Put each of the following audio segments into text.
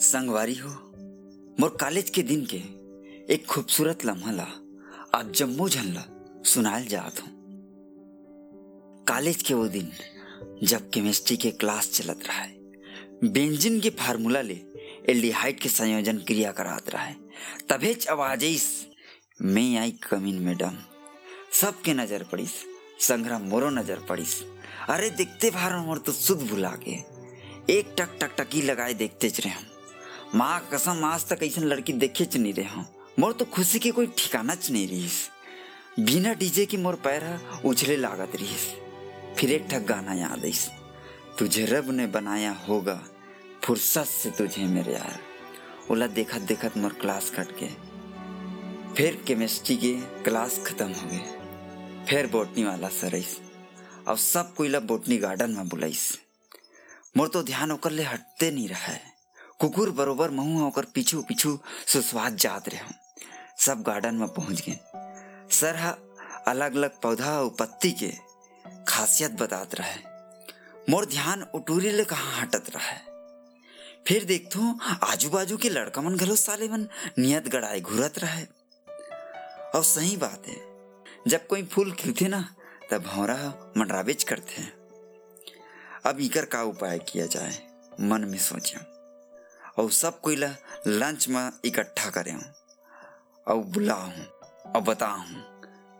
संगवारी हो, मोर कॉलेज के दिन के एक खूबसूरत लम्हा ला आज जम्मू झनला सुनाल जात हूँ। कॉलेज के वो दिन जब केमिस्ट्री के क्लास चलत रहा है बेंजिन के फार्मूला ले एल्डिहाइड के संयोजन क्रिया करात रहा है तभे आवाज़ मैं आई कमीन मैडम, सबके नज़र पड़ीस। संग्राम मोरो नज़र पड़ीस। अरे देखते भार मोर तो सुध भुला के एक टक टक टकी लगाए देखते च रहे माँ कसम, आज तक ऐसा लड़की देखे च नहीं रहे मोर तो खुशी के कोई ठिकाना च नहीं रहीस। बिना डीजे की मोर पैर उछले लागत रहीस। फिर एक ठक गाना याद आईस। तुझे रब ने बनाया होगा, फुर्सत से तुझे मेरे यार। ओला देखत देखत मोर क्लास कट के फिर केमिस्ट्री के क्लास खत्म हो गए। फिर बोटनी वाला सरईस अब सब कोई ला बोटनी गार्डन में बुलाईस मोर तो ध्यान ओकर ले हटते नहीं रहा है। कुकुर बरोबर महू होकर पीछू पीछू सुस्वाद जात रहे सब गार्डन में पहुँच गए। सर हा अलग अलग पौधा और पत्ती के खासियत बतात रहा। मोर ध्यान उटूरी ले कहाँ हटत रहा है। फिर देखतो आजू बाजू के लड़का मन घलो साले मन नियत गड़ाए घुरत रहे। और सही बात है जब कोई फूल खिलते ना, तब भौरा मंडरावेज करते हैं। अब इकर का उपाय किया जाए, मन में सोचे। और सब कोई ला लंच में इकट्ठा करे। और बुलाऊं, और बताऊँ,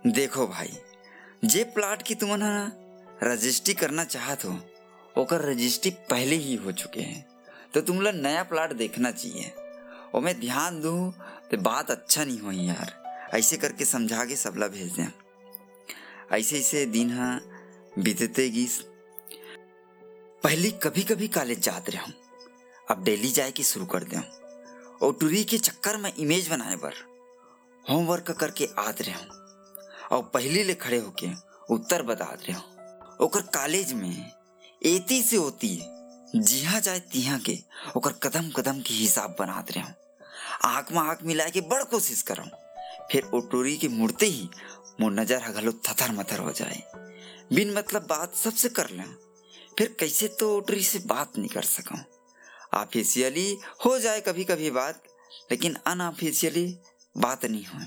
देखो भाई, जे प्लाट की तुम रजिस्ट्री करना चाहत हो, ओकर रजिस्ट्री पहले ही हो चुके हैं। तो तुम लोग नया प्लाट देखना चाहिए। और मैं ध्यान दूँ तो बात अच्छा नहीं हुई यार। ऐसे करके समझा के सबला भेज दें। ऐसे ऐसे दिन हाँ बीतते गीस पहले कभी कभी कॉलेज जाते रहे। अब डेली जाए के शुरू कर दें। और टूरी के चक्कर में इमेज बनाए पर होमवर्क करके आत रहे। हूँ और पहले ले खड़े होके उत्तर बतात रहे। हूँ ओकर कॉलेज में एती से होती जिहा जाए तिहा के ओकर कदम कदम के हिसाब बनात रहे। हूँ आँख में आँख मिला के बड़ कोशिश करऊँ फिर ओ टोरी के मुड़ते ही मोर नज़र हगलो थथर मथर हो जाए। बिन मतलब बात सबसे कर लें। फिर कैसे तो ओटरी से बात नहीं कर सकूँ। ऑफिशियली हो जाए कभी कभी बात, लेकिन अनऑफिशियली बात नहीं हो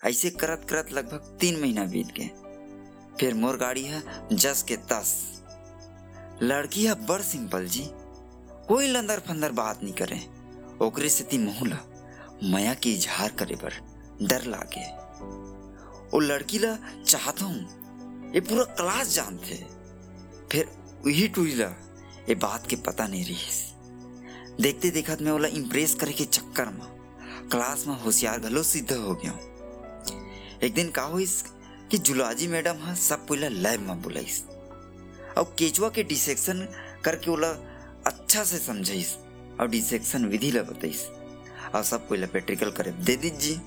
ऐसे करत करत लगभग तीन महीना बीत गए। फिर मोर गाड़ी है जस के तस। लड़की है बड़ सिंपल जी। कोई लंदर फंदर बात नहीं करे। ओकरे से ती मोहला, मया की इजहार करे बर डर लागे। वो लड़की ला चाहता हूँ, ये पूरा क्लास जानते फिर वही टूरी ला, ये बात के पता नहीं रही देखते देखत मैं ओला इम्प्रेस करे के चक्कर में, क्लास में होशियार घलो सिद्ध हो गया एक दिन का हुईस कि जुलाजी मैडम हा, सब पहला लैब में बुलाईस और केचुआ के डिसेक्शन करके ओला अच्छा से समझाइस। और डिसेक्शन विधि ला बताइस। और सब कोई पेट्रिकल करे, दे दीजिए।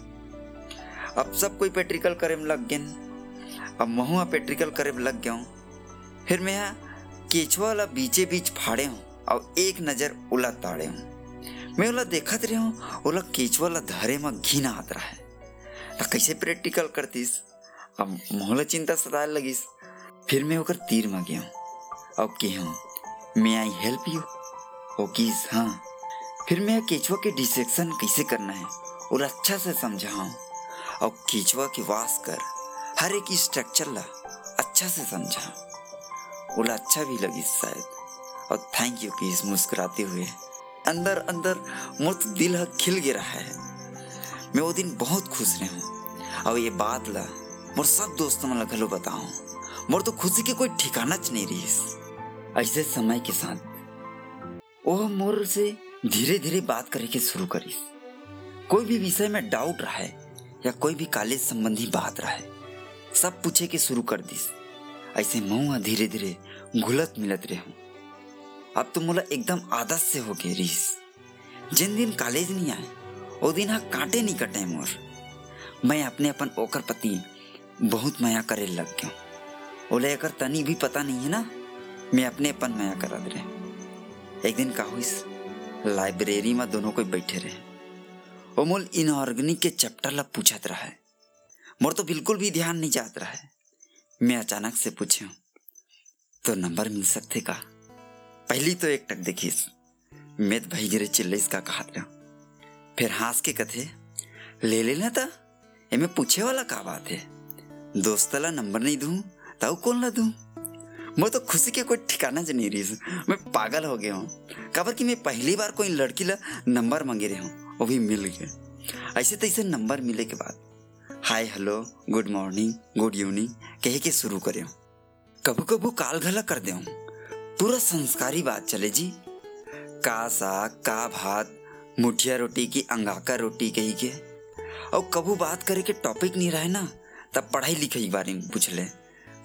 अब सब कोई पेट्रिकल करे में लग गए अब महुआ पेट्रिकल करे में लग गया हूँ। फिर मैं यहाँ केचुआ ला बीचे बीच फाड़े हूँ और एक नज़र उला ताड़े हूँ। मैं ओला देखत रहे हूँ ओला केचुआ ला धरे में घी ना आत रहा है। तो कैसे प्रैक्टिकल करतीस? अब मोहला चिंता सताए लगिस। फिर मैं ओकर तीर में गया हूँ। और के हूँ मैं आई हेल्प यू? ओ किस हाँ। फिर मैं केचुआ के डिसेक्शन कैसे करना है और अच्छा से समझा हूँ और केचुआ की वास कर हर एक स्ट्रक्चर ला अच्छा से समझा। ओला अच्छा भी लगी शायद। और थैंक यू किस मुस्कुराते हुए अंदर अंदर तो दिल खिल गिरा है। मैं वो दिन बहुत खुश रहा हूँ। और ये बात ला मोर सब दोस्तों में घलो बताऊँ। मोर तो खुशी के कोई ठिकाना च नहीं रही ऐसे समय के साथ। वो मोर से धीरे धीरे बात करे के शुरू करी कोई भी विषय में डाउट रहा है या कोई भी कॉलेज संबंधी बात रहा सब पूछे के शुरू कर दिस। ऐसे मऊआ धीरे धीरे घुलत मिलत रहे हूँ। अब तो मोला एकदम आदत से हो गए रीस जिन दिन कॉलेज नहीं आए, वो दिन हाँ कांटे नहीं कटे मोर मैं अपने अपन ओकर पति बहुत माया करे लग गया ओले अगर तनी भी पता नहीं है ना, मैं अपने अपन माया करा दे एक दिन का लाइब्रेरी में दोनों कोई बैठे रहे। वो मोल इनऑर्गेनिक के चैप्टर ला पूछत रहा है। मोर तो बिल्कुल भी ध्यान नहीं जात रहा है। मैं अचानक से पूछे तो नंबर मिल सकते का? पहली तो एक टक देखिस, मेद भाई गिरे चिल्ले इसका कहा था फिर हंस के कथे, ले लेना था एमे पूछे वाला का बात है? दोस्त ला नंबर नहीं दूँ, ताऊ कौन ला दूँ? मैं तो खुशी के कोई ठिकाना ज नहीं रही मैं पागल हो गया हूँ। कबर कि मैं पहली बार कोई लड़की ला नंबर मांगे रहे हूँ, वो भी मिल गए ऐसे तैसे नंबर मिले के बाद, hi, hello, good morning, good evening, कहे के शुरू करे कभू कभू काल घला कर दे पूरा संस्कारी बात चले जी। का साग, का भात, मुठिया रोटी की अंगाका रोटी कही के और कभू बात करे के टॉपिक नहीं रहे ना, तब पढ़ाई लिखाई बारे में पूछ ले।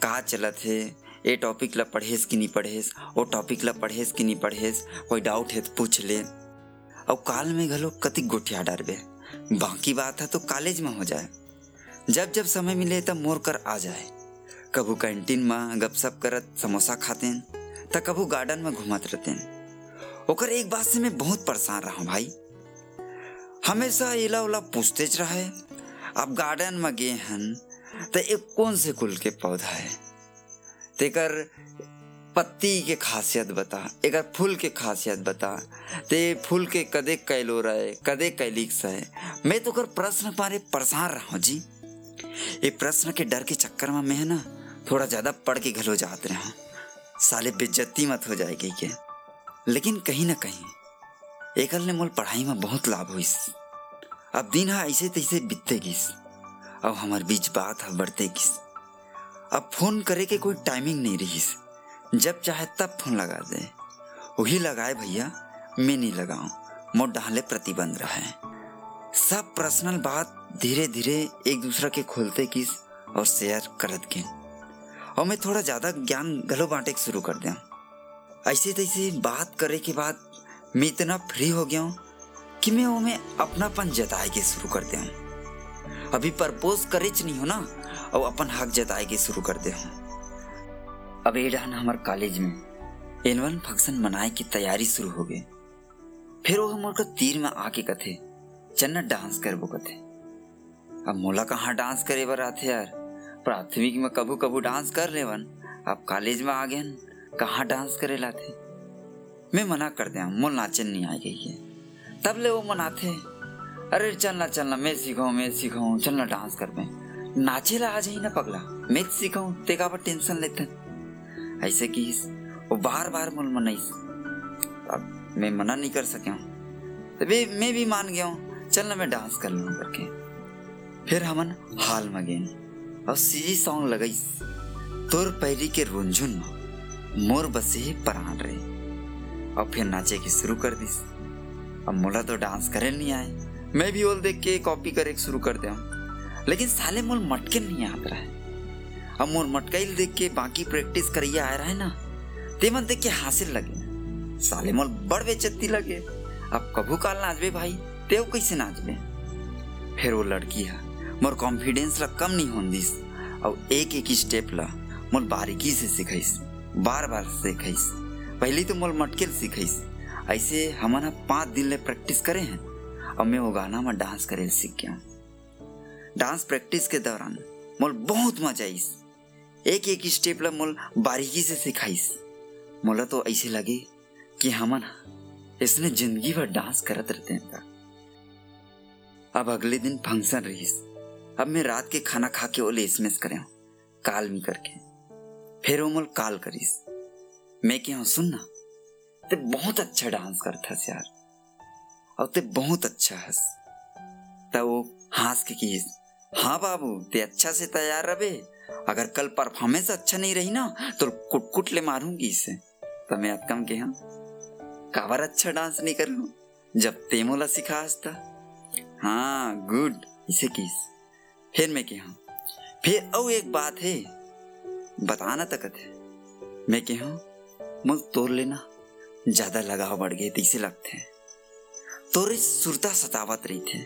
कहा चलत है ये टॉपिक ला पढ़ेस कि नहीं पढ़ेस? ओ टॉपिक ला पढ़ेस कि नहीं पढ़ेस? कोई डाउट है तो पूछ ले। और काल में घलो कति गोठिया डरबे। बाकी बात है तो कॉलेज में हो जाए। जब जब समय मिले तब मोर कर आ जाए। कभू कैंटीन में गपशप करत समोसा खाते त कभू गार्डन में घूमत रहते ओकर एक बात से मैं बहुत परेशान रहा भाई। हमेशा इला उला पूछते रहा अब गार्डन में गए हन तो एक कौन से कुल के पौधा है? तेकर पत्ती के खासियत बता एक फूल के खासियत बता। ते फूल के कदे कैलो रहे, कदे कैलिक्स है? मैं तो कर प्रश्न मारे परेशान रहा हूँ जी। ये प्रश्न के डर के चक्कर में मैं ना, थोड़ा ज़्यादा पढ़ के घलो जाते रहा। साले बेज्जती मत हो जाएगी के लेकिन कहीं ना कहीं एकल ने मोल पढ़ाई में बहुत लाभ हुई अब दिन हा, ऐसे तैसे बीतते गिस। अब हमार बीच बात हा, बढ़ते गिस। अब फ़ोन करे के कोई टाइमिंग नहीं रही जब चाहे तब फ़ोन लगा दे। वही लगाए भैया, मैं नहीं लगाऊँ। मोर डाले प्रतिबंध रहा। सब पर्सनल बात धीरे धीरे एक दूसरा के खोलते किस और शेयर करत के और मैं थोड़ा ज़्यादा ज्ञान गलो बांटे शुरू कर दिया ऐसे तैसे बात करे के बाद मैं इतना फ्री हो गया हूँ कि मैं वो में अपनापन जताए के शुरू कर दे अभी प्रपोज करे नहीं हो ना? और अपन हक जताए के शुरू कर दे अब ये डान हमारे कॉलेज में। एनुअल फ़ंक्शन मनाए की तैयारी शुरू हो गई। फिर वो मोर तीर में आके कथे चन्ना डांस करबो कथे। अब मोला कहाँ डांस करे बर आथे यार? प्राथमिक में कभू कभू डांस कर लेवन अब कॉलेज में आ गए कहाँ डांस करे लाथे? मैं मना कर दिया मोल नाचन नहीं आ गई है। तब ले वो मनाथे अरे चलना चलना मैं सीखाऊं मैं सिखाऊं चलना डांस कर में। नाचे ला आ जाही ना पगला। मैं सिखाऊं तेका पर टेंशन लेते ऐसे की वो बार बार मोल मनाइस। अब मैं मना नहीं कर सके हूँ। तो मैं भी मान गया हूँ। चलना मैं डांस कर लूँ करके। फिर हमन हाल में गए और सीजी सॉन्ग लगाई तोर पैरी के रुंझुन मोर बसे परान रहे। और फिर नाचे की शुरू कर दी अब मोला तो डांस करे नहीं आए। मैं भी ओल देख के कॉपी करे शुरू कर दिया लेकिन साले मोल मटके नहीं आता रहा। है अब मोर मटकाइल देख के बाकी प्रैक्टिस करिए आ रहा है ना ते मन देख के हासिल लगे। साले मोल बड़ बेचती लगे। अब कभू काल नाचबे भाई, तेव कैसे नाचबे? फिर वो लड़की है, मोर कॉन्फिडेंस ला कम नहीं होन दिस और एक एक स्टेप ला मोल बारीकी से सिखाइस बार बार सिखाइस। पहले तो मोल मटकेल सिखाइस। ऐसे हमन पाँच दिन ले प्रैक्टिस करे हैं। और मैं वो गाना में डांस करे सीख गया डांस प्रैक्टिस के दौरान मोल बहुत मज़ा आईस। एक एक स्टेप ला मोल बारीकी से सिखाइस मोला तो ऐसे लगे कि हमन इसने ज़िंदगी भर डांस करत रहते हैं अब अगले दिन फ़ंक्शन रहीस। अब मैं रात के खाना खा के ओले एसमेस करे काल मी करके। फिर वो मोल काल करीस। मैं क्या सुन ना। ते बहुत अच्छा डांस करता यार। और ते बहुत अच्छा हंस। तब वो हंस के की हाँ बाबू, ते अच्छा से तैयार रहे। अगर कल परफॉर्मेंस अच्छा नहीं रही ना तो कुट कुट ले मारूँगी इसे। तो मैं कम के हाँ? काबर अच्छा डांस नहीं कर लू जब ते मोला सिखा हंसता हाँ गुड इसे किस। फिर मैं क्या फिर और एक बात है, बताना तक है। मैं क्या मुझ तोड़ लेना, ज़्यादा लगाव बढ़ गए, तीसे लगते हैं। तोरे सुरता सतावत रही थे।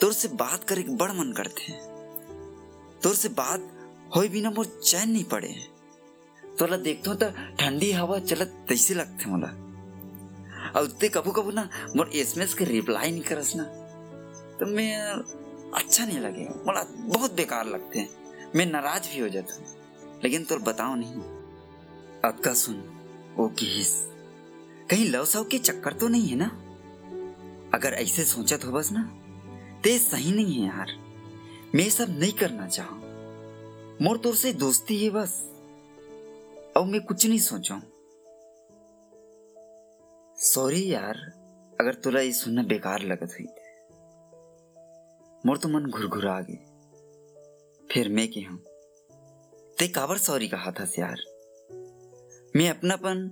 तोर से बात करे बड़ मन करते हैं। तोर से बात हो बिना मोर चैन नहीं पड़े तोला देखते तो ठंडी हवा चलत तैसे लगते मोला। और ते कबू कबू ना मोर एसएमएस के रिप्लाई नहीं करस ना। तो मैं अच्छा नहीं लगे। मोला बहुत बेकार लगते हैं। मैं नाराज़ भी हो जाता हूँ। लेकिन तो बताओ नहीं। अक्का सुन, ओ की हिस कहीं लव सव के चक्कर तो नहीं है ना? अगर ऐसे सोचत हो बस ना ते सही नहीं है यार। मैं सब नहीं करना चाह। मोर तोर से दोस्ती है बस। अब मैं कुछ नहीं सोचा। सॉरी यार, अगर तुरा ये सुनना बेकार लगत हुई। मोर तो मन घुरघुरा गए। फिर मैं की हूँ। ते काबर सॉरी कहा था यार। मैं अपनापन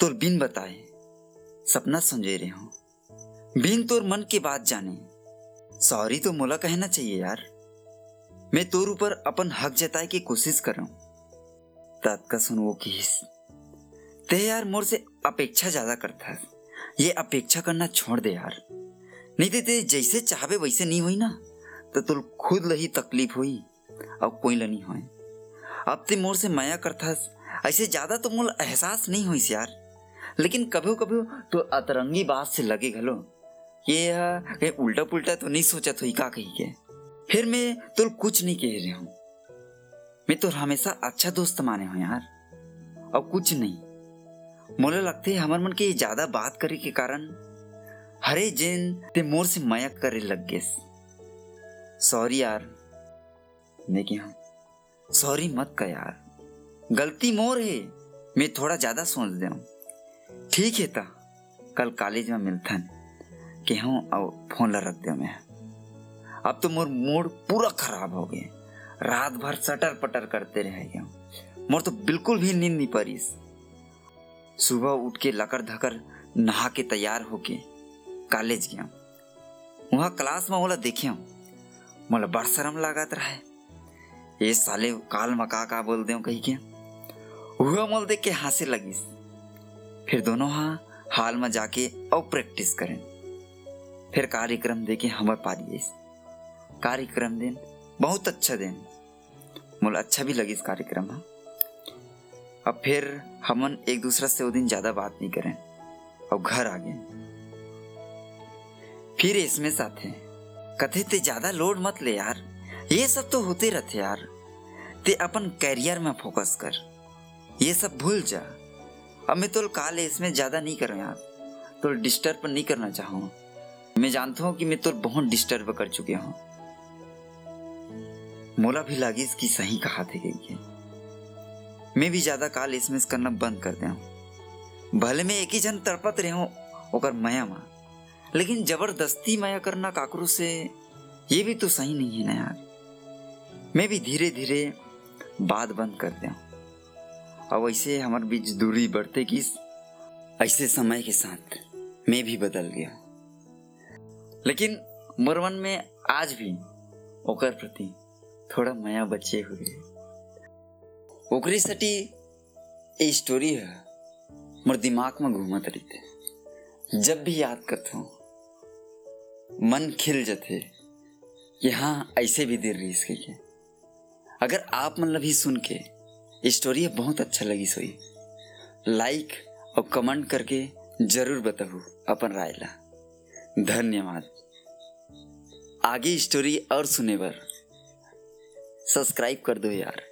तोर बिन बताए, सपना समझे रहे हूँ। बिन तोर मन के बात जाने। सॉरी तो मोला कहना चाहिए यार। मैं तोर ऊपर अपन हक जताए की कोशिश कर रहा हूँ। तत्का सुन वो किस। ते यार मोर से अपेक्षा ज़्यादा करता है। ये अपेक्षा करना छोड़ दे यार। नहीं तो ते जैसे चाहबे वैसे नहीं हुई ना। तो तुल खुद लही तकलीफ़ हुई, अब कोई ल नहीं होए। अब ते मोर से माया करता ऐसे ज़्यादा तो मोल एहसास नहीं हुई यार। लेकिन कभी कभी तो अतरंगी बात से लगे घलो। ये कहीं उल्टा पुल्टा तो नहीं सोचा तो का कही के फिर मैं तुल कुछ नहीं कह रही हूँ। मैं तो हमेशा अच्छा दोस्त माने हूँ यार, और कुछ नहीं। मोले लगते हमार मन के ज़्यादा बात करे के कारण हरे जैन ते मोर से माया करे लग गए। सॉरी यार मैं क्या सॉरी मत कर यार। गलती मोर है, मैं थोड़ा ज़्यादा सोच दे ठीक है ता, कल कॉलेज में मिलता कि हूँ अब फ़ोन ला रख दे मैं। अब तो मोर मूड पूरा खराब हो गया। रात भर सटर पटर करते रह गया मोर तो बिल्कुल भी नींद नहीं परीस सुबह उठ के लकर धकर नहा के तैयार होके कॉलेज गया वहाँ क्लास में मोला देखे मोला बड़ शर्म लागत रहा। ये साले काल मका का बोल दे कही के? हुआ मोल देख के हंसे लगिस। फिर दोनों हाँ हाल में जाके और प्रैक्टिस करें। फिर कार्यक्रम देखे हमार पारी कार्यक्रम दिन, बहुत अच्छा दिन। मोल अच्छा भी लगी इस कार्यक्रम हाँ अब फिर हमन एक दूसरा से वो दिन ज़्यादा बात नहीं करें। और घर आ गए। फिर इसमें साथ साथे कथे ते ज़्यादा लोड मत ले यार। ये सब तो होते रहते यार। ते अपन कैरियर में फोकस कर। ये सब भूल जा। अब मैं तो काल इसमें ज़्यादा नहीं करूँ यार। तो डिस्टर्ब नहीं करना चाहूँ। मैं जानता हूँ कि मैं तो बहुत डिस्टर्ब कर चुके हूँ। मोला भी लगी इसकी सही कहा थे गई मैं भी ज़्यादा काल एसएमएस करना बंद कर दे भले मैं एक ही जन तड़पत रहे हूँ, ओकर माया माँ। लेकिन ज़बरदस्ती माया करना काकरू से, ये भी तो सही नहीं है ना यार। मैं भी धीरे धीरे बात बंद कर दे और ऐसे हमारे बीच दूरी बढ़ते कि ऐसे समय के साथ मैं भी बदल गया लेकिन मोर मन में आज भी ओकर प्रति थोड़ा माया बचे हुए ओकरी सटी ये स्टोरी है, मोर दिमाग में घूमत रहते जब भी याद करता हूँ मन खिल जाते कि हाँ ऐसे भी देर रही इसके के अगर आप मतलब ही सुन के स्टोरी बहुत अच्छा लगी सोई, लाइक और कमेंट करके ज़रूर बताओ अपन राय ला। धन्यवाद। आगे स्टोरी और सुने पर सब्सक्राइब कर दो यार।